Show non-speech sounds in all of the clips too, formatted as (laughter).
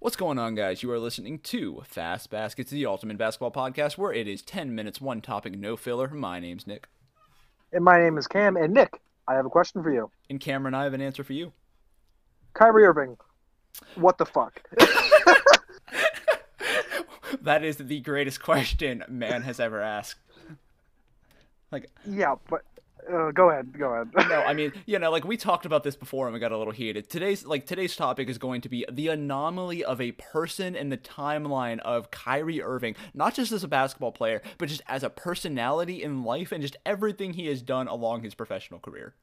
What's going on, guys? You are listening to Fast Baskets, the ultimate basketball podcast, where it is 10 minutes, one topic, no filler. My name's Nick. And my name is Cam. And Nick, I have a question for you. And Cameron, I have an answer for you. Kyrie Irving, what the fuck? (laughs) that is the greatest question man has ever asked. Like, yeah, but uh, go ahead, go ahead. (laughs) no, I mean, you know, like we talked about this before and we got a little heated. Today's like today's topic is going to be the anomaly of a person in the timeline of Kyrie Irving, not just as a basketball player, but just as a personality in life and just everything he has done along his professional career.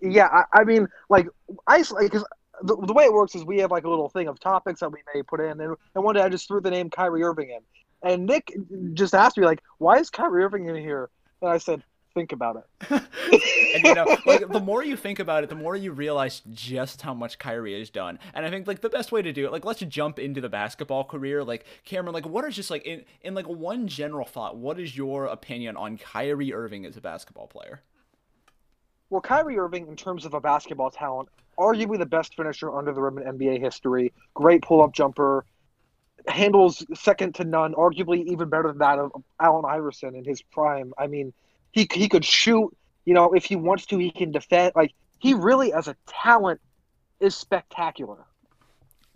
Yeah, I, I mean, like I because the, the way it works is we have like a little thing of topics that we may put in, and, and one day I just threw the name Kyrie Irving in, and Nick just asked me like, "Why is Kyrie Irving in here?" And I said, think about it. (laughs) and you know, like the more you think about it, the more you realize just how much Kyrie has done. And I think like the best way to do it, like let's jump into the basketball career. Like Cameron, like what are just like in in like one general thought, what is your opinion on Kyrie Irving as a basketball player? Well, Kyrie Irving, in terms of a basketball talent, arguably the best finisher under the rim in NBA history. Great pull-up jumper, handles second to none. Arguably even better than that of Allen Iverson in his prime. I mean, he he could shoot. You know, if he wants to, he can defend. Like he really, as a talent, is spectacular.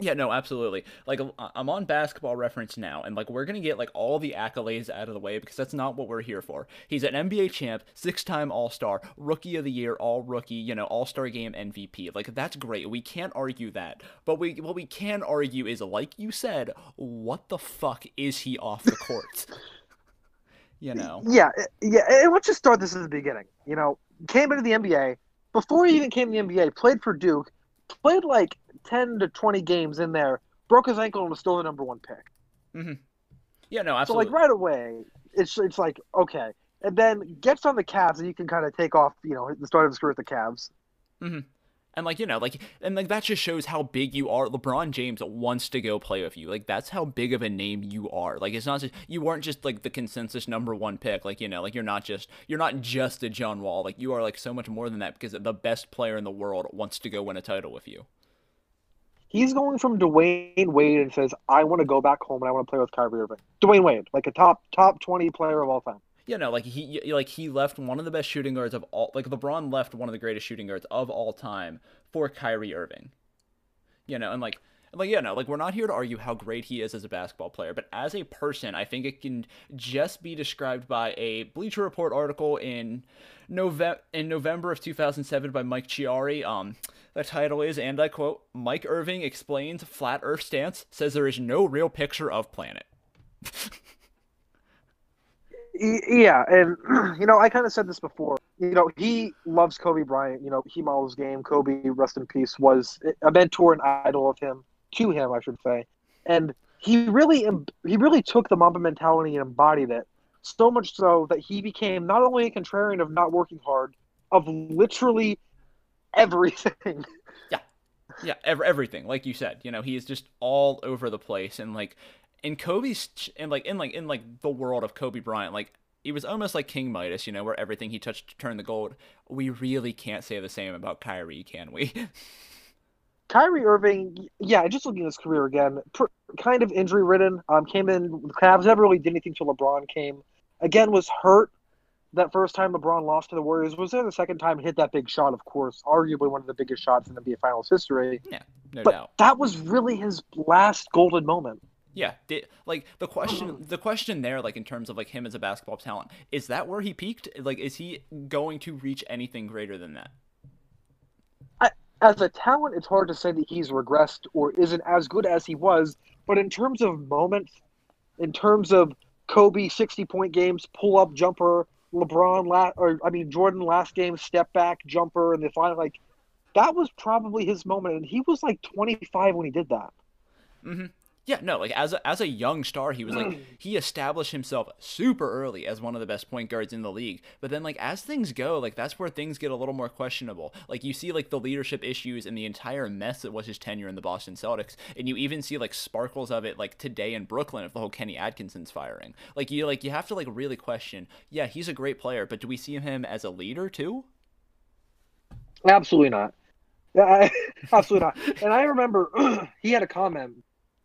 Yeah, no, absolutely. Like I'm on basketball reference now and like we're going to get like all the accolades out of the way because that's not what we're here for. He's an NBA champ, six-time All-Star, rookie of the year, all rookie, you know, All-Star game MVP. Like that's great. We can't argue that. But we what we can argue is like you said, what the fuck is he off the court? (laughs) you know. Yeah, yeah. And let's just start this at the beginning. You know, came into the NBA before he even came to the NBA. Played for Duke. Played like ten to twenty games in there. Broke his ankle and was still the number one pick. Mm-hmm. Yeah, no, absolutely. So like right away, it's it's like okay, and then gets on the Cavs and you can kind of take off. You know, the start of his career with the Cavs. Mm-hmm. And like, you know, like and like that just shows how big you are. LeBron James wants to go play with you. Like that's how big of a name you are. Like it's not just you weren't just like the consensus number 1 pick. Like, you know, like you're not just you're not just a John Wall. Like you are like so much more than that because the best player in the world wants to go win a title with you. He's going from Dwyane Wade and says, "I want to go back home and I want to play with Kyrie Irving." Dwyane Wade, like a top top 20 player of all time yeah, know, like he like he left one of the best shooting guards of all like LeBron left one of the greatest shooting guards of all time for Kyrie Irving. You know, and like like yeah, no, like we're not here to argue how great he is as a basketball player, but as a person, I think it can just be described by a Bleacher Report article in November in November of 2007 by Mike Chiari. Um, the title is, and I quote, "Mike Irving explains flat Earth stance, says there is no real picture of planet." (laughs) Yeah, and (clears throat) you know, I kind of said this before. You know, he loves Kobe Bryant. You know, he models game. Kobe, rest in peace, was a mentor and idol of him to him, I should say. And he really, he really took the Mamba mentality and embodied it. So much so that he became not only a contrarian of not working hard, of literally everything. (laughs) Yeah, yeah, ev- everything. Like you said, you know, he is just all over the place, and like in Kobe's in like in like in like the world of Kobe Bryant, like he was almost like King Midas, you know, where everything he touched turned to gold. We really can't say the same about Kyrie, can we? (laughs) Kyrie Irving, yeah, just looking at his career again, per, kind of injury ridden. Um, came in the Cavs, never really did anything till LeBron came. Again, was hurt that first time LeBron lost to the Warriors. Was there the second time hit that big shot? Of course, arguably one of the biggest shots in the NBA Finals history. Yeah, no but doubt. That was really his last golden moment. Yeah, did, like the question (clears throat) the question there like in terms of like him as a basketball talent, is that where he peaked? Like is he going to reach anything greater than that? I, as a talent, it's hard to say that he's regressed or isn't as good as he was, but in terms of moments, in terms of Kobe 60 point games, pull up jumper, LeBron last or I mean Jordan last game step back jumper and the final like that was probably his moment and he was like 25 when he did that. Mhm. Yeah, no, like as a, as a young star, he was like (clears throat) he established himself super early as one of the best point guards in the league. But then like as things go, like that's where things get a little more questionable. Like you see like the leadership issues and the entire mess that was his tenure in the Boston Celtics, and you even see like sparkles of it like today in Brooklyn of the whole Kenny Atkinson's firing. Like you like you have to like really question. Yeah, he's a great player, but do we see him as a leader too? Absolutely not. Yeah, (laughs) absolutely not. And I remember (clears throat) he had a comment,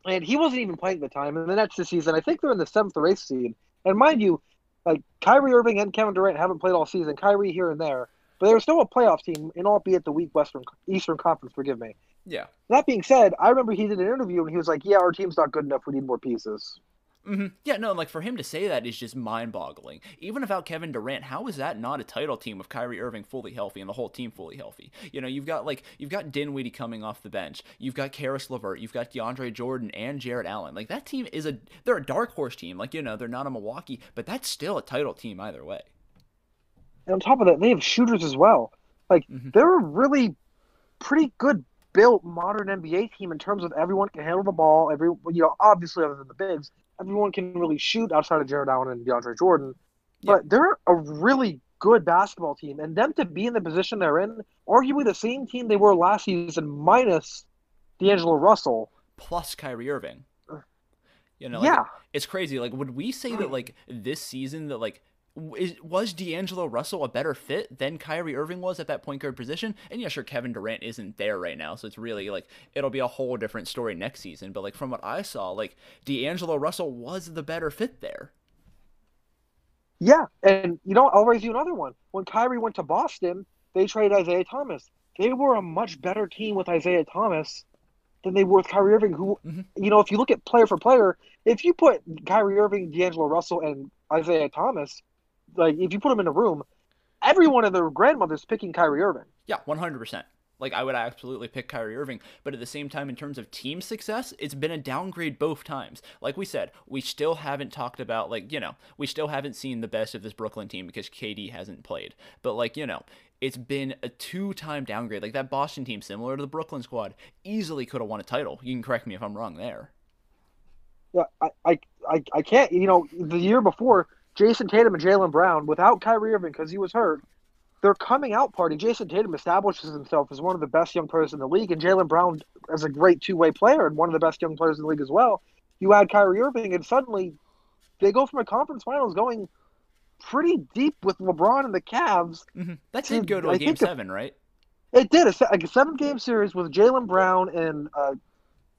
and he wasn't even playing at the time. And the next season, I think they're in the seventh or eighth seed. And mind you, like Kyrie Irving and Kevin Durant haven't played all season. Kyrie here and there, but they're still a playoff team, and albeit the weak Western Eastern Conference. Forgive me. Yeah. That being said, I remember he did an interview and he was like, "Yeah, our team's not good enough. We need more pieces." Mm-hmm. Yeah, no, like for him to say that is just mind-boggling. Even without Kevin Durant, how is that not a title team with Kyrie Irving fully healthy and the whole team fully healthy? You know, you've got like you've got Dinwiddie coming off the bench, you've got Caris LeVert, you've got DeAndre Jordan and Jarrett Allen. Like that team is a they're a dark horse team. Like you know, they're not a Milwaukee, but that's still a title team either way. And on top of that, they have shooters as well. Like mm-hmm. they're a really pretty good built modern NBA team in terms of everyone can handle the ball. Every you know, obviously other than the bigs, everyone can really shoot outside of Jarrett Allen and DeAndre Jordan. But yeah. they're a really good basketball team, and them to be in the position they're in, arguably the same team they were last season, minus D'Angelo Russell plus Kyrie Irving. You know, like, yeah, it's crazy. Like, would we say that like this season that like is, was D'Angelo Russell a better fit than Kyrie Irving was at that point guard position? And yeah, sure, Kevin Durant isn't there right now, so it's really like it'll be a whole different story next season. But like from what I saw, like D'Angelo Russell was the better fit there. Yeah, and you know, I'll raise you another one. When Kyrie went to Boston, they traded Isaiah Thomas. They were a much better team with Isaiah Thomas than they were with Kyrie Irving. Who, mm-hmm. you know, if you look at player for player, if you put Kyrie Irving, D'Angelo Russell, and Isaiah Thomas, like if you put them in a room, everyone and their grandmother's picking Kyrie Irving. Yeah, one hundred percent. Like I would absolutely pick Kyrie Irving, but at the same time, in terms of team success, it's been a downgrade both times. Like we said, we still haven't talked about like you know we still haven't seen the best of this Brooklyn team because KD hasn't played. But like you know, it's been a two-time downgrade. Like that Boston team, similar to the Brooklyn squad, easily could have won a title. You can correct me if I'm wrong there. Yeah, I, I, I, I can't. You know, the year before Jayson Tatum and Jaylen Brown without Kyrie Irving because he was hurt. Their coming out party, Jayson Tatum establishes himself as one of the best young players in the league, and Jaylen Brown as a great two way player and one of the best young players in the league as well. You add Kyrie Irving, and suddenly they go from a conference finals going pretty deep with LeBron and the Cavs. Mm-hmm. That did go to a I game seven, right? It did a, a seven game series with Jaylen Brown and uh,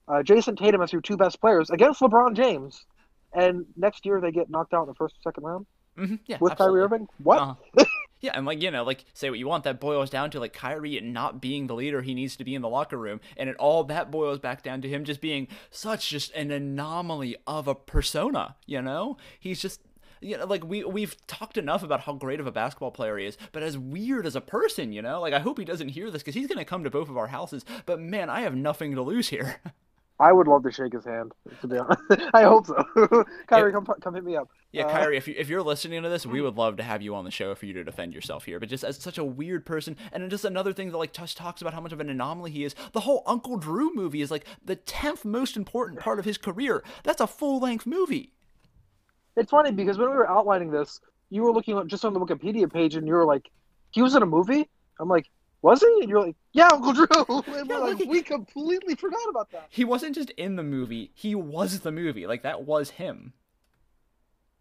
uh, Jayson Tatum as your two best players against LeBron James and next year they get knocked out in the first or second round. Mm-hmm. Yeah, with absolutely. Kyrie Irving. What? Uh-huh. (laughs) yeah, and like you know, like say what you want. That boils down to like Kyrie not being the leader he needs to be in the locker room, and it all that boils back down to him just being such just an anomaly of a persona. You know, he's just you know, like we we've talked enough about how great of a basketball player he is, but as weird as a person, you know, like I hope he doesn't hear this because he's gonna come to both of our houses. But man, I have nothing to lose here. (laughs) I would love to shake his hand. To be honest, (laughs) I hope so. (laughs) Kyrie, come come hit me up. Yeah, uh, Kyrie, if you if you're listening to this, we would love to have you on the show for you to defend yourself here. But just as such a weird person, and just another thing that like Tush talks about how much of an anomaly he is. The whole Uncle Drew movie is like the tenth most important part of his career. That's a full length movie. It's funny because when we were outlining this, you were looking just on the Wikipedia page, and you were like, "He was in a movie." I'm like, was he? And you're like, yeah, Uncle Drew. (laughs) And yeah, like, we completely forgot about that. He wasn't just in the movie; he was the movie. Like that was him.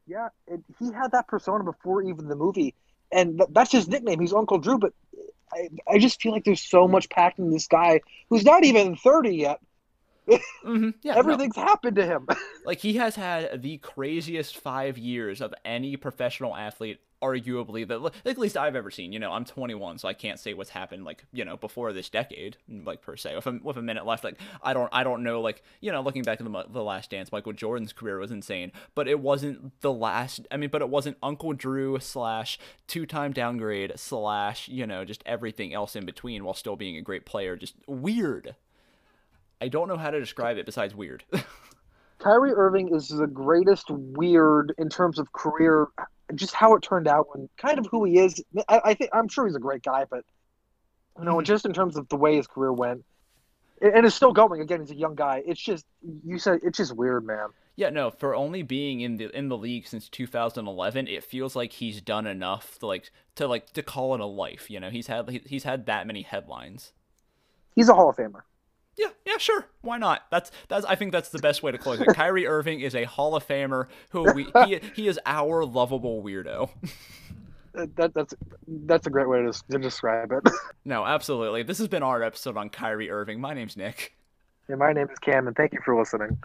Yeah, and he had that persona before even the movie, and th- that's his nickname. He's Uncle Drew. But I, I just feel like there's so much packed in this guy who's not even thirty yet. (laughs) mm-hmm. yeah, Everything's no. happened to him. (laughs) like he has had the craziest five years of any professional athlete arguably that like, at least I've ever seen. You know, I'm 21, so I can't say what's happened like you know before this decade, mm, like per se. With a, with a minute left, like I don't I don't know. Like you know, looking back at the the Last Dance, Michael Jordan's career was insane, but it wasn't the last. I mean, but it wasn't Uncle Drew slash two time downgrade slash you know just everything else in between while still being a great player. Just weird. I don't know how to describe it besides weird. (laughs) Kyrie Irving is the greatest weird in terms of career just how it turned out and kind of who he is. I, I think I'm sure he's a great guy, but you know, mm-hmm. just in terms of the way his career went, and it's still going. Again, he's a young guy. It's just you said it's just weird, man. Yeah, no, for only being in the in the league since 2011, it feels like he's done enough to like to like to call it a life. You know, he's had he's had that many headlines. He's a Hall of Famer. Yeah, yeah, sure. Why not? That's that's. I think that's the best way to close it. (laughs) Kyrie Irving is a Hall of Famer who we he, he is our lovable weirdo. Uh, that that's that's a great way to, to describe it. (laughs) No, absolutely. This has been our episode on Kyrie Irving. My name's Nick. And my name is Cam, and thank you for listening.